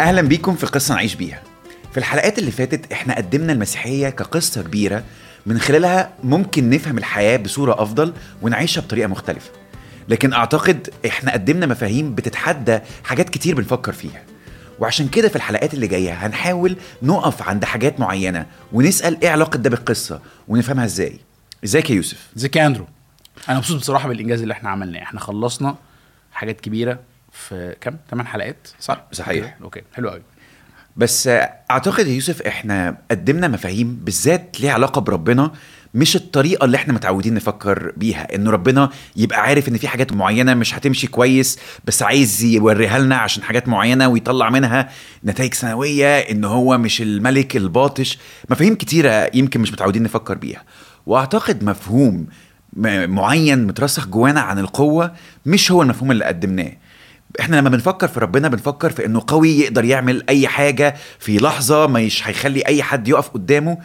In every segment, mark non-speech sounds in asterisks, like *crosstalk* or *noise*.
أهلا بيكم في قصة نعيش بيها. في الحلقات اللي فاتت إحنا قدمنا المسيحية كقصة كبيرة من خلالها ممكن نفهم الحياة بصورة أفضل ونعيشها بطريقة مختلفة. لكن أعتقد إحنا قدمنا مفاهيم بتتحدى حاجات كتير بنفكر فيها. وعشان كده في الحلقات اللي جاية هنحاول نقف عند حاجات معينة ونسأل إيه علاقة ده بالقصة ونفهمها إزاي. إزيك يا يوسف؟ إزيك يا أندرو؟ أنا مبسوط بصراحة بالإنجاز اللي إحنا عملناه. إحنا خلصنا حاجات كبيرة في كام؟ 8 حلقات صح؟ صحيح. أوكي. حلو قوي بس أعتقد يا يوسف إحنا قدمنا مفاهيم بالذات ليها علاقة بربنا مش الطريقة اللي إحنا متعودين نفكر بيها. انه ربنا يبقى عارف إن في حاجات معينة مش هتمشي كويس بس عايز يوريها لنا عشان حاجات معينة ويطلع منها نتائج سنويه إن هو مش الملك الباطش. مفاهيم كتيرة يمكن مش متعودين نفكر بيها. وأعتقد مفهوم معين مترسخ جوانا عن القوة مش هو المفهوم اللي قدمناه. إحنا لما بنفكر في ربنا بنفكر في انه قوي يقدر يعمل اي حاجة في لحظة مش هيخلي اي حد يقف قدامه.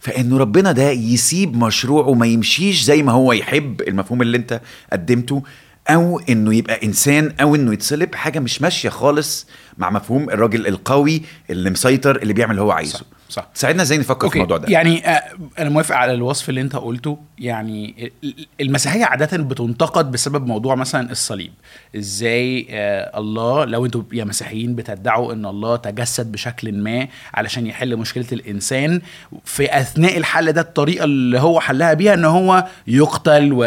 فانه ربنا ده يسيب مشروعه ما يمشيش زي ما هو يحب المفهوم اللي انت قدمته أو انه يبقى انسان أو انه يتصلب حاجة مش ماشية خالص مع مفهوم الراجل القوي اللي مسيطر اللي بيعمل اللي هو عايزه. صح صح. تساعدنا إزاي نفكر في الموضوع ده. يعني آه، أنا موافق على الوصف اللي أنت قلته. يعني ال- المسيحية عادة بتنتقد بسبب موضوع مثلا الصليب. إزاي آه الله لو أنتوا يا مسيحيين بتدعوا إن الله تجسد بشكل ما علشان يحل مشكلة الإنسان في أثناء الحل ده الطريقة اللي هو حلها بيها إن هو يقتل و...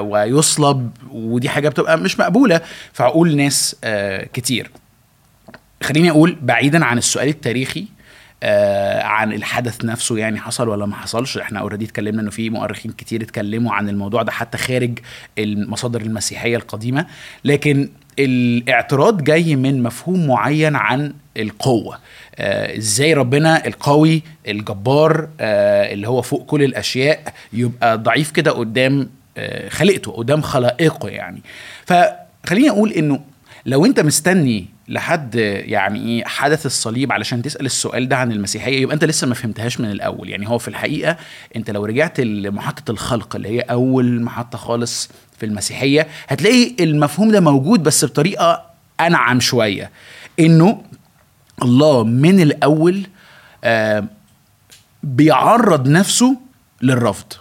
ويصلب ودي حاجة بتبقى مش مقبولة. في عقول ناس آه كتير. خليني أقول بعيدا عن السؤال التاريخي آه عن الحدث نفسه يعني حصل ولا ما حصلش. إحنا اوريدي اتكلمنا إنه في مؤرخين كتير اتكلموا عن الموضوع ده حتى خارج المصادر المسيحية القديمة. لكن الاعتراض جاي من مفهوم معين عن القوة. آه إزاي ربنا القوي الجبار آه اللي هو فوق كل الأشياء يبقى ضعيف كده قدام آه خلقته قدام خلائقه يعني. فخليني أقول إنه لو أنت مستني لحد يعني إيه حدث الصليب علشان تسأل السؤال ده عن المسيحية يبقى أنت لسه ما فهمتهاش من الأول. يعني هو في الحقيقة أنت لو رجعت لمحطة الخلق اللي هي أول محطة خالص في المسيحية هتلاقي المفهوم ده موجود بس بطريقة أنعم شوية. إنه الله من الأول آه بيعرض نفسه للرفض.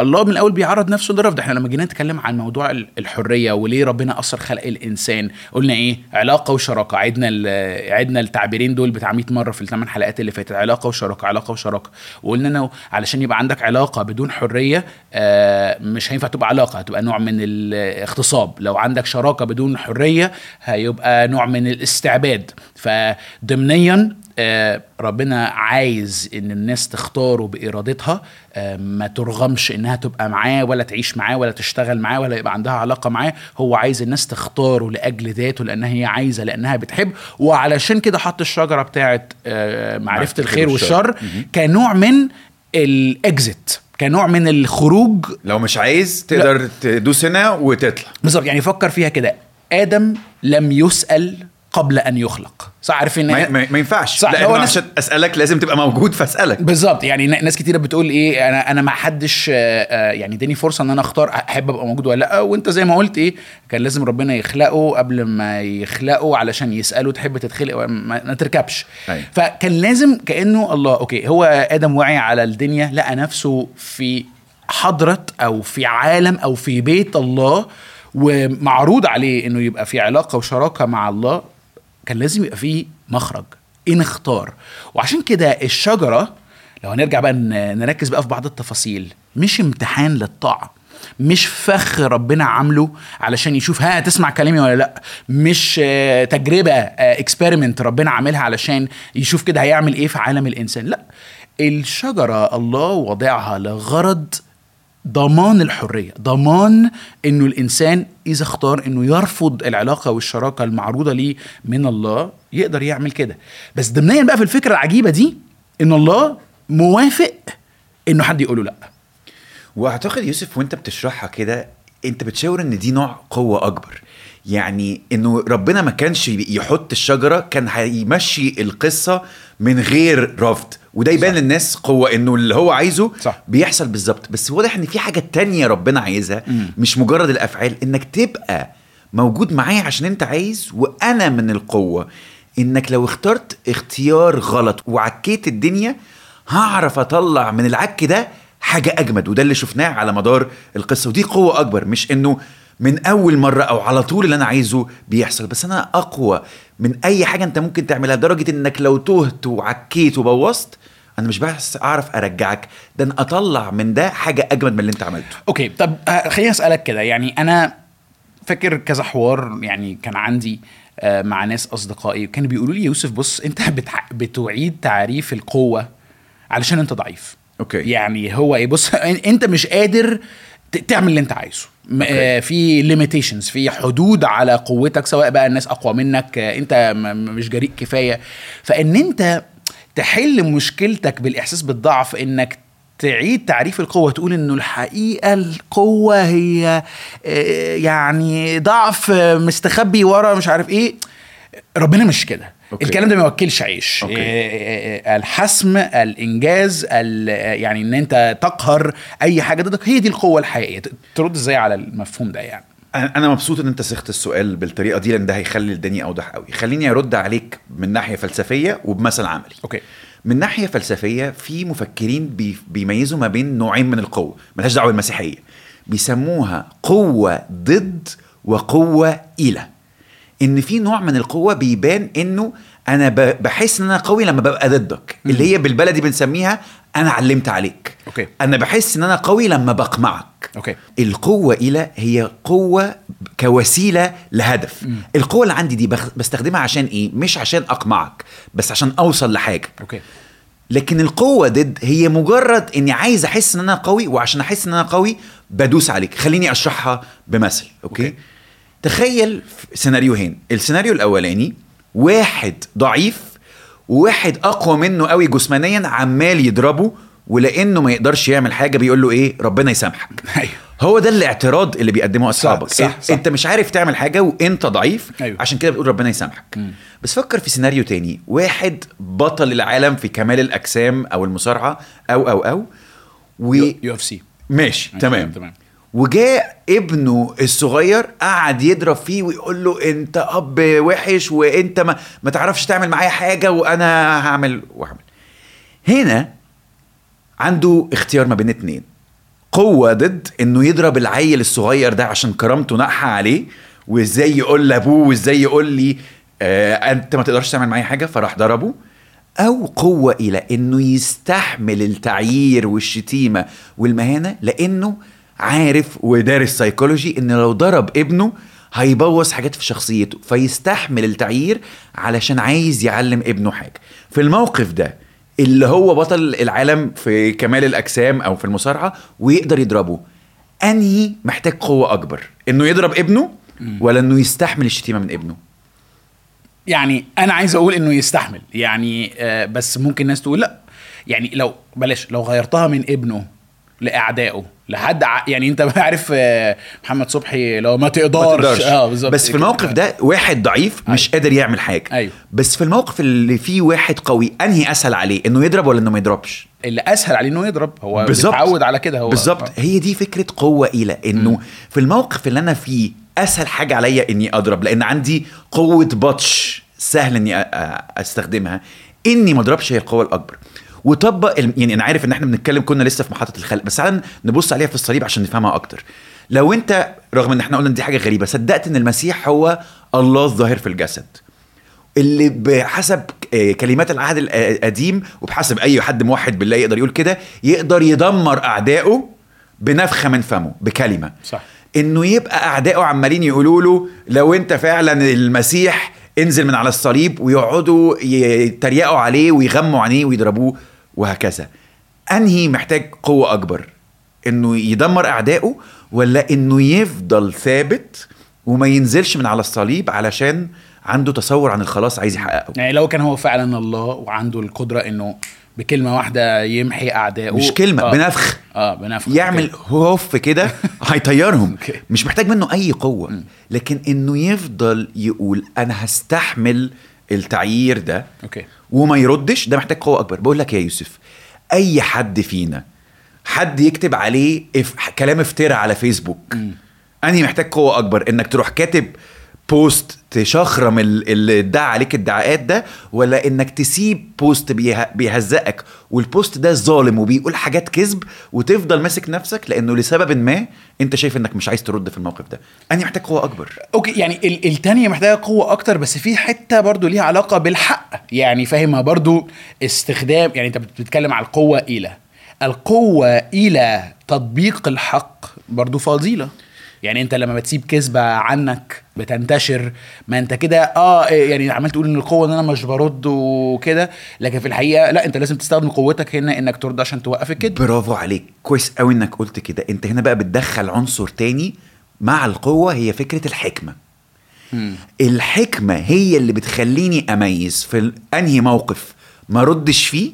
الله من الأول بيعرض نفسه للرفض. إحنا لما جينا نتكلم عن موضوع ال- الحرية وليه ربنا أثر خلق الإنسان قلنا إيه؟ علاقة وشراكة. عدنا عدنا التعبيرين دول بتاع 100 مرة في الثمان حلقات اللي فاتت. علاقة وشراكة علاقة وشراكة. وقلنا إنه علشان يبقى عندك علاقة بدون حرية آه مش هينفع تبقى علاقة هتبقى نوع من الاغتصاب. لو عندك شراكة بدون حرية هيبقى نوع من الاستعباد. فضمنيا آه، ربنا عايز إن الناس تختاره بإرادتها آه، ما ترغمش إنها تبقى معاه ولا تعيش معاه ولا تشتغل معاه ولا يبقى عندها علاقة معاه. هو عايز الناس تختاره لأجل ذاته لأنها هي عايزة لأنها بتحب. وعلشان كده حط الشجرة بتاعت آه، معرفة الخير والشر كنوع من الاكزit كنوع من الخروج. لو مش عايز تقدر تدوس هنا وتطلع. بالظبط يعني فكر فيها كده. آدم لم يسأل قبل أن يخلق. صح عارف ان ما, ما, ما ينفعش. صح، ناس- عشان أسألك لازم تبقى موجود فأسألك. بالظبط. يعني ناس كتيرة بتقول إيه أنا أنا ما حدش آه، آه، يعني اداني فرصة إن أنا أختار أحب أبقى موجود ولا لأ. وأنت زي ما قلت إيه كان لازم ربنا يخلقه قبل ما يخلقه علشان يسأله تحب تتخلق ما, ما تركبش. أيوة. فكان لازم كأنه الله أوكي هو آدم وعي على الدنيا لقى نفسه في حضرة أو في عالم أو في بيت الله ومعروض عليه إنه يبقى في علاقة وشراكة مع الله. كان لازم يبقى فيه مخرج ان اختار وعشان كده الشجرة لو هنرجع بقى نركز بقى في بعض التفاصيل مش امتحان للطاعة مش فخ ربنا عامله علشان يشوف ها تسمع كلامي ولا لأ؟ مش آه، تجربة اكسبيرمنت ربنا عاملها علشان يشوف كده هيعمل إيه في عالم الإنسان. لأ الشجرة الله وضعها لغرض ضمان الحرية ضمان إنه الإنسان إذا اختار إنه يرفض العلاقة والشراكة المعروضة ليه من الله يقدر يعمل كده. بس ضمنيا بقى في الفكرة العجيبة دي إن الله موافق إنه حد يقوله لأ. وأعتقد يوسف وأنت بتشرحها كده أنت بتشاور إن دي نوع قوة أكبر. يعني إنه ربنا ما كانش يحط الشجرة كان هيمشي القصة من غير رفض. وده يبان. للناس قوة إنه اللي هو عايزه صح. بيحصل بالظبط بس واضح إن في حاجة تانية ربنا عايزها مم. مش مجرد الأفعال إنك تبقى موجود معايا عشان أنت عايز وأنا من القوة إنك لو اخترت اختيار غلط وعكيت الدنيا هعرف أطلع من العك ده حاجة أجمد وده اللي شفناه على مدار القصة ودي قوة أكبر مش إنه من أول مرة أو على طول اللي أنا عايزه بيحصل. بس أنا أقوى من أي حاجة أنت ممكن تعملها لدرجه إنك لو تهت وعكيت وبوظت أنا مش بس أعرف أرجعك ده أنا أطلع من ده حاجة أجمد من اللي أنت عملته. okay طب آه، خليني أسألك كده يعني أنا فاكر كذا حوار يعني كان عندي آه، مع ناس أصدقائي كانوا بيقولوا لي يوسف بص أنت *laughs* بتع... بتعيد تعريف القوة علشان أنت ضعيف. okay. يعني هو إيه بص *laughs* أنت مش قادر تعمل اللي انت عايزه. okay. آه، في limitations في حدود على قوتك سواء بقى الناس أقوى منك آه، انت مش جريء كفاية. فإن انت تحل مشكلتك بالإحساس بالضعف إنك تعيد تعريف القوة تقول إنه الحقيقة القوة هي آه، يعني ضعف مستخبي ورا مش عارف إيه ربنا مش كده. okay. الكلام ده ما يوكلش عيش. okay. آه، آه، الحسم الإنجاز ال- آه، يعني إن أنت تقهر أي حاجة ضدك هي دي القوة الحقيقية. ترد إزاي على المفهوم ده يعني؟ أنا أنا مبسوط إن أنت صيغت السؤال بالطريقة دي لأن ده هيخلي الدنيا أوضح قوي خليني أرد عليك من ناحية فلسفية وبمثل عملي. okay. من ناحية فلسفية في مفكرين بي بيميزوا ما بين نوعين من القوة ملهاش دعوة بالمسيحية. بيسموها قوة ضد وقوة إلى. إن في نوع من القوة بيبان إنه أنا بحس إن أنا قوي لما ببقى ضدك اللي هي بالبلدي بنسميها أنا علمت عليك. okay. أنا بحس إن أنا قوي لما بقمعك. okay. القوة إلى هي قوة كوسيلة لهدف. القوة اللي عندي دي بستخدمها عشان إيه؟ مش عشان أقمعك بس عشان أوصل لحاجة. okay. لكن القوة ضد هي مجرد إني عايز أحس إن أنا قوي وعشان أحس إن أنا قوي بدوس عليك. خليني أشرحها بمثل okay, okay. تخيل سيناريوهين السيناريو الأولاني واحد ضعيف وواحد أقوى منه قوي جسمانيا عمال يضربه ولأنه ما يقدرش يعمل حاجة بيقول له إيه؟ ربنا يسامحك. أيوه. هو ده الاعتراض اللي بيقدمه اصحابك صح، إن- صح. أنت مش عارف تعمل حاجة وأنت ضعيف أيوة. عشان كده بتقول ربنا يسامحك. بس فكر في سيناريو تاني. واحد بطل العالم في كمال الأجسام أو المصارعة أو أو أو و... UFC. ماشي تمام. تمام. وجاء ابنه الصغير قعد يضرب فيه ويقول له أنت أب وحش وأنت ما, ما تعرفش تعمل معايا حاجة وأنا هعمل واعمل هنا عنده اختيار ما بين اتنين. قوة ضد إنه يضرب العيل الصغير ده عشان كرامته ناقحة عليه وإزاي يقول لأبوه وإزاي يقول لي آه أنت ما تقدرش تعمل معايا حاجة؟ فراح ضربه. أو قوة إلى إنه يستحمل التعيير والشتيمة والمهانة لأنه عارف ودارس سيكولوجي إن لو ضرب ابنه هيبوظ حاجات في شخصيته فيستحمل التعيير علشان عايز يعلم ابنه حاجة. في الموقف ده اللي هو بطل العالم في كمال الأجسام أو في المصارعة ويقدر يضربه أنهي محتاج قوة أكبر إنه يضرب ابنه ولا إنه يستحمل الشتيمة من ابنه؟ يعني أنا عايز أقول إنه يستحمل يعني آه بس ممكن ناس تقول لأ. يعني لو بلاش لو غيرتها من ابنه لأعدائه لحد ع... يعني أنت *laughs* عارف آه محمد صبحي لو ما تقدرش, ما تقدرش. آه بالظبط. بس في. الموقف ده واحد ضعيف مش قادر يعمل حاجة. أيوه. بس في الموقف اللي فيه واحد قوي أنهي أسهل عليه؟ إنه يضرب ولا إنه ما يضربش؟ اللي أسهل عليه إنه يضرب. هو بالظبط. بيتعود على كده هو. بالظبط. آه. هي دي فكرة قوة إلى إنه في الموقف اللي أنا فيه أسهل حاجة عليا إني أضرب لأن عندي قوة بطش سهل إني أستخدمها. إني ما أضربش هي القوة الأكبر. وطبق يعني أنا عارف إن إحنا بنتكلم كنا لسه في محطة الخلق بس تعالى نبص عليها في الصليب عشان نفهمها أكتر. لو أنت رغم إن إحنا قلنا دي حاجة غريبة صدقت إن المسيح هو الله الظاهر في الجسد. اللي بحسب آه، كلمات العهد القديم وبحسب أي حد موحد بالله يقدر يقول كده يقدر يدمر أعدائه بنفخة من فمه بكلمة. صح. إنه يبقى أعدائه عمالين يقولوا له لو أنت فعلا المسيح انزل من على الصليب ويقعدوا يتريقوا عليه ويغموا عليه ويضربوه. وهكذا. أنهي محتاج قوة أكبر؟ إنه يدمر أعدائه ولا إنه يفضل ثابت وما ينزلش من على الصليب علشان عنده تصور عن الخلاص عايز يحققه؟ يعني لو كان هو فعلا الله وعنده القدرة إنه بكلمة واحدة يمحي أعدائه مش كلمة آه. بنفخ. آه بنفخ. يعمل okay. هوف كده *laughs* هيطيرهم. okay. مش محتاج منه أي قوة. لكن إنه يفضل يقول أنا هستحمل التعيير ده. okay. وما يردش ده محتاج قوة أكبر. بقول لك يا يوسف أي حد فينا حد يكتب عليه اف... كلام افتراء على فيسبوك أنهي محتاج قوة أكبر؟ إنك تروح كاتب post تشخرم ال- اللي ادعى عليك الادعاءات ده ولا إنك تسيب post بيه- بيهزقك. وال post ده ظالم وبيقول حاجات كذب وتفضل ماسك نفسك لأنه لسبب ما أنت شايف إنك مش عايز ترد في الموقف ده. أنهي محتاج قوة أكبر. okay يعني ال- التانية محتاجة قوة أكتر بس في حتة برضو ليها علاقة بالحق. يعني فاهمها برضو استخدام يعني أنت بتتكلم على القوة إلى. القوة إلى تطبيق الحق برضو فضيلة يعني انت لما بتسيب كذبة عنك بتنتشر ما انت كده آه يعني عمال تقول إن القوة إن أنا مش برد وكده لكن في الحقيقة لا انت لازم تستخدم قوتك هنا إنك ترد عشان توقف الكذب برافو عليك. كويس قوي إنك قلت كده. انت هنا بقى بتدخل عنصر تاني مع القوة هي فكرة الحكمة. الحكمة هي اللي بتخليني أميز في أنهي موقف ما ردش فيه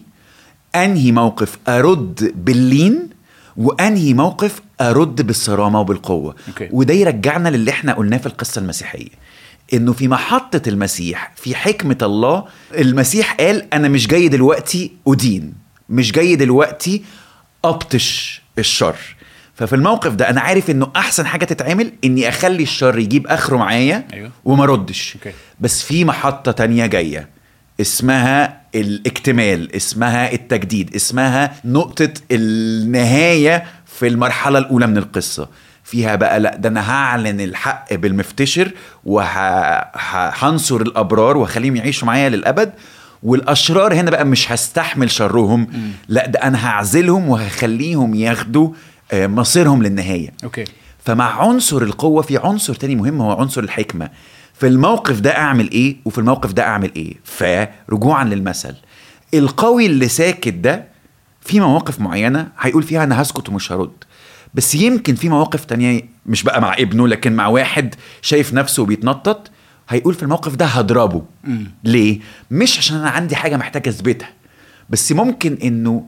أنهي موقف أرد باللين وأنهي موقف أرد بالصرامة وبالقوة okay. وده يرجعنا للي إحنا قلناه في القصة المسيحية إنه في محطة المسيح في حكمة الله المسيح قال أنا مش جاي دلوقتي أدين مش جاي دلوقتي أبطش الشر ففي الموقف ده أنا عارف إنه أحسن حاجة تتعمل إني أخلي الشر يجيب آخره معايا أيوه. وما ردش okay. بس في محطة تانية جاية اسمها الاكتمال اسمها التجديد اسمها نقطة النهاية في المرحلة الأولى من القصة. فيها بقى لا ده أنا هعلن الحق بالمفتشر وهنصر الأبرار واخليهم يعيشوا معايا للأبد. والأشرار هنا بقى مش هستحمل شرهم لا ده أنا هعزلهم وهخليهم ياخدوا آه، مصيرهم للنهاية. أوكي. فمع عنصر القوة في عنصر تاني مهم هو عنصر الحكمة. في الموقف ده أعمل إيه وفي الموقف ده أعمل إيه؟ فرجوعا للمثل. القوي اللي ساكت ده في مواقف معينة هيقول فيها أنا هسكت ومش هرد. بس يمكن في مواقف تانية مش بقى مع ابنه لكن مع واحد شايف نفسه بيتنطط هيقول في الموقف ده هضربه. ليه؟ مش عشان أنا عندي حاجة محتاج أثبتها بس ممكن إنه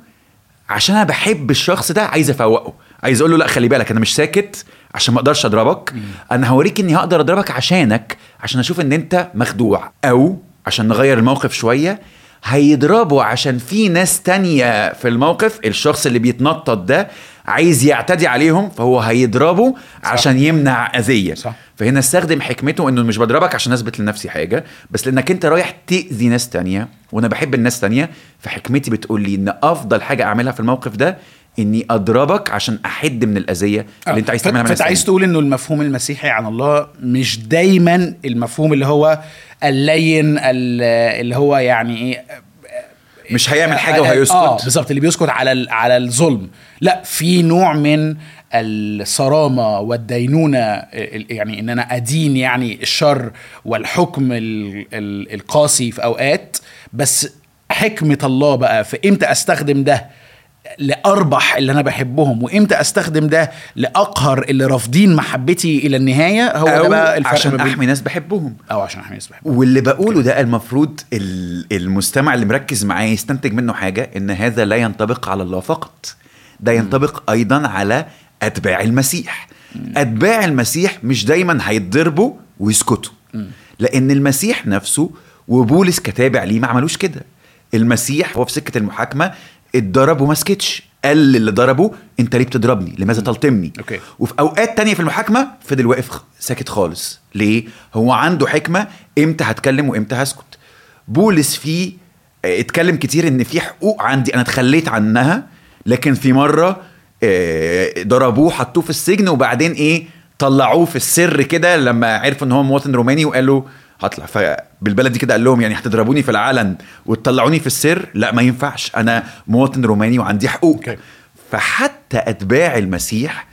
عشان أنا بحب الشخص ده عايز أفوقه. عايز أقول له لا خلي بالك أنا مش ساكت عشان ما أقدرش اضربك. أنا هوريك اني هقدر اضربك عشانك عشان أشوف ان انت مخدوع أو عشان نغير الموقف شوية. هيضربوا عشان في ناس تانية في الموقف الشخص اللي بيتنطط ده عايز يعتدي عليهم فهو هيضربه عشان يمنع أذية. صح. فهنا استخدم حكمته انه مش بضربك عشان اثبت لنفسي حاجة بس لانك انت رايح تأذي ناس تانية وأنا بحب الناس تانية فحكمتي بتقول لي إن أفضل حاجة أعملها في الموقف ده إني أضربك عشان أحد من الأذية اللي أنت عايز تعملها مع فانت عايز. تقول إنه المفهوم المسيحي عن الله مش دايما المفهوم اللي هو اللين ال- اللي هو يعني إيه مش هيعمل حاجة آه وهيسكت. بالظبط اللي بيسكت على على الظلم. لا في نوع من الصرامة والدينونة ال- يعني إن أنا أدين يعني الشر والحكم ال- ال- القاسي في أوقات بس حكمة الله بقى في إمتى أستخدم ده؟ لأربح اللي أنا بحبهم. وإمتى أستخدم ده لأقهر اللي رافضين محبتي إلى النهاية؟ هو ده بقى الفرق عشان أحمي ناس بحبهم. أو عشان أحمي ناس بحبهم. واللي بقوله ده المفروض ال- المستمع اللي مركز معايا يستنتج منه حاجة إن هذا لا ينطبق على الله فقط. ده ينطبق أيضا على أتباع المسيح. أتباع المسيح مش دايما هيتضربوا ويسكتوا. لأن المسيح نفسه وبولس كتابع ليه ما عملوش كده. المسيح هو في سكة المحاكمة اتضرب وما سكتش. قال اللي ضربه انت ليه بتضربني؟ لماذا تلطمني؟ أوكي. وفي أوقات تانية في المحاكمة فضل واقف ساكت خالص. ليه؟ هو عنده حكمة إمتى هتكلم وإمتى هسكت. بولس فيه آه، اتكلم كتير إن في حقوق عندي أنا اتخليت عنها لكن في مرة آه، ضربوه حطوه في السجن وبعدين إيه طلعوه في السر كده لما عرفوا إن هو مواطن روماني وقالوا هطلع. فبالبلدي كده قال لهم يعني هتضربوني في العلن وتطلعوني في السر؟ لا ما ينفعش. أنا مواطن روماني وعندي حقوق. أوكي. فحتى أتباع المسيح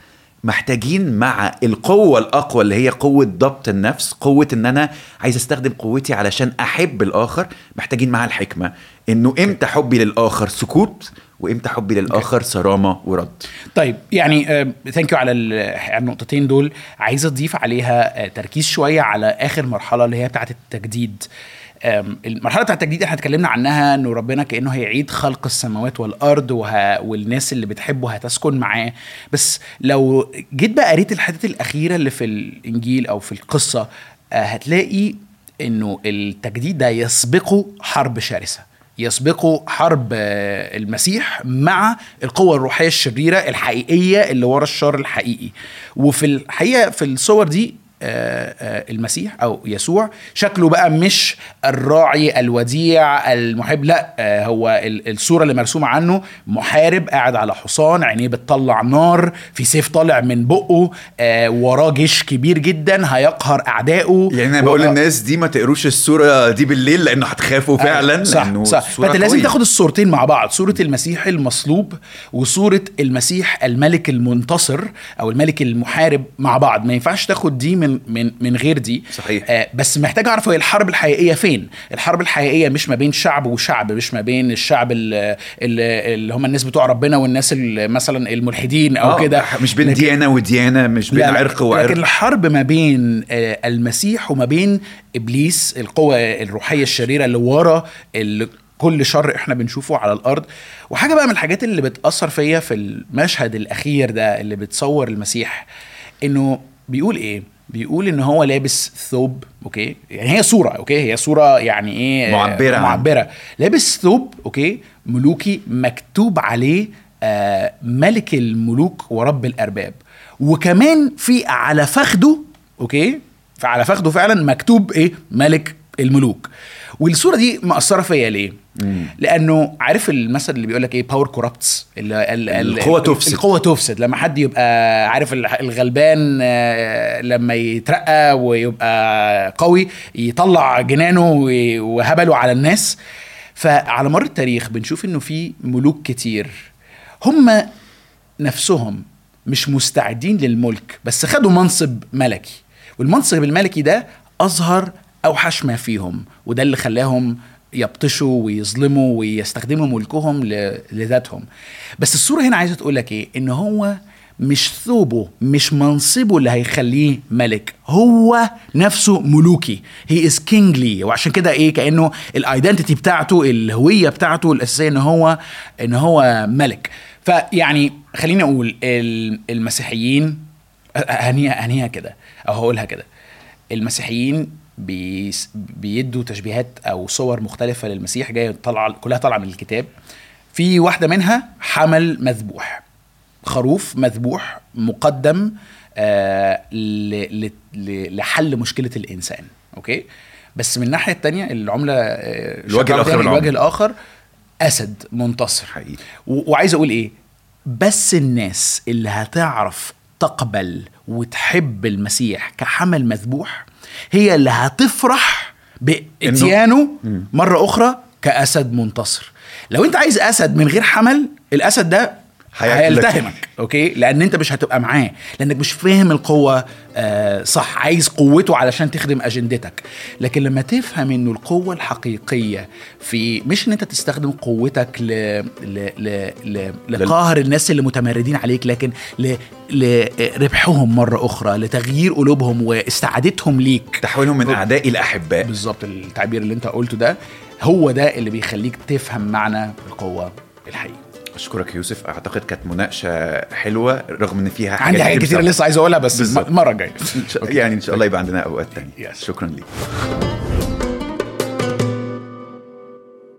محتاجين مع القوة الأقوى اللي هي قوة ضبط النفس قوة إن أنا عايز أستخدم قوتي علشان أحب الآخر محتاجين معاها الحكمة. إنه إمتى حبي للآخر سكوت وإمتى حبي للآخر صرامة ورد. طيب يعني thank you على ال- على النقطتين دول. عايز أضيف عليها آه، تركيز شوية على آخر مرحلة اللي هي بتاعة التجديد. المرحلة بتاعة التجديد إحنا اتكلمنا عنها إنه ربنا كأنه هيعيد خلق السماوات والأرض وه... والناس اللي بتحبه هتسكن معاه. بس لو جيت بقى قريت الحتت الأخيرة اللي في الإنجيل أو في القصة آه، هتلاقي إنه التجديد ده يسبقه حرب شرسة. يسبقه حرب آه، المسيح مع القوة الروحية الشريرة الحقيقية اللي ورا الشر الحقيقي. وفي الحقيقة في الصور دي المسيح أو يسوع. شكله بقى مش الراعي الوديع المحب لا آه، هو ال- الصورة اللي مرسومة عنه محارب قاعد على حصان عينيه بتطلع نار في سيف طالع من بقه آه، وراه جيش كبير جدا هيقهر أعدائه. يعني أنا بقول للناس دي ما تقروش الصورة دي بالليل لأنه هتخافوا فعلا صح لأنه صح. فأنت لازم. تاخد الصورتين مع بعض صورة المسيح المصلوب وصورة المسيح الملك المنتصر أو الملك المحارب مع بعض. ما ينفعش تاخد دي من من من غير دي. صحيح. آه بس محتاج أعرف هي الحرب الحقيقية فين؟ الحرب الحقيقية مش ما بين شعب وشعب مش ما بين الشعب اللي, اللي هم الناس بتوع ربنا والناس مثلا الملحدين أو آه، كده. مش بين ديانة وديانة مش بين عرق وعرق. لكن الحرب ما بين آه، المسيح وما بين إبليس القوة الروحية الشريرة اللي ورا اللي كل شر إحنا بنشوفه على الأرض. وحاجة بقى من الحاجات اللي بتأثر فيا في المشهد الأخير ده اللي بتصور المسيح إنه بيقول إيه؟ بيقول إن هو لابس ثوب okay؟ يعني هي صورة okay؟ هي صورة يعني إيه؟ معبرة عن- معبرة. لابس ثوب okay؟ ملوكي مكتوب عليه آه ملك الملوك ورب الأرباب. وكمان في على فخده أوكي؟ فعلى فخده فعلا مكتوب إيه؟ ملك الملوك. والصورة دي مأثرة فيا ليه؟ لأنه عارف المثل اللي بيقول لك إيه؟ power corrupts القوة تفسد. القوة تفسد. لما حد يبقى عارف الغلبان آه، لما يترقى ويبقى قوي يطلع جنانه وهبله على الناس. فعلى مر التاريخ بنشوف إنه في ملوك كتير. هم نفسهم مش مستعدين للملك بس خدوا منصب ملكي. والمنصب الملكي ده أظهر أوحش ما فيهم وده اللي خلاهم يبطشوا ويظلموا ويستخدموا ملكهم لذاتهم. بس الصورة هنا عايزة تقول لك إيه؟ إن هو مش ثوبه مش منصبه اللي هيخليه ملك هو نفسه ملوكي. He is kingly وعشان كده إيه؟ كأنه ال identity بتاعته الهوية بتاعته الأساسية إن هو إن هو ملك. فيعني خليني أقول ال- المسيحيين هنيها هنيها كده أو هقولها كده. المسيحيين بيدوا تشبيهات أو صور مختلفة للمسيح جاية طالعة كلها طالعة من الكتاب. في واحدة منها حمل مذبوح خروف مذبوح مقدم آه لحل مشكلة الإنسان. أوكي؟ بس من الناحية الثانية العملة آه، الوجه من العملة. الوجه الآخر أسد منتصر. حقيقي. وعايز أقول إيه؟ بس الناس اللي هتعرف تقبل وتحب المسيح كحمل مذبوح هي اللي هتفرح بإتيانه مرة أخرى كأسد منتصر لو أنت عايز أسد من غير حمل الأسد ده. هيلتهمك أوكي؟ لأن أنت مش هتبقى معاه لأنك مش فاهم القوة آه صح عايز قوته علشان تخدم أجندتك. لكن لما تفهم إنه القوة الحقيقية في مش إن أنت تستخدم قوتك ل... ل... ل... ل... لقهر الناس اللي متمردين عليك لكن ل... لربحهم مرة أخرى لتغيير قلوبهم واستعادتهم ليك. تحويلهم من اعدائي لاحباء بالظبط التعبير اللي أنت قلته ده هو ده اللي بيخليك تفهم معنى القوة الحقيقية. أشكرك يا يوسف أعتقد كانت مناقشة حلوة رغم إن فيها حاجات عندي حاجات كتير. لسه عايز أقولها بس. المره الجايه إن شاء- يعني إن شاء الله يبقى عندنا أوقات Yes. شكرا ليك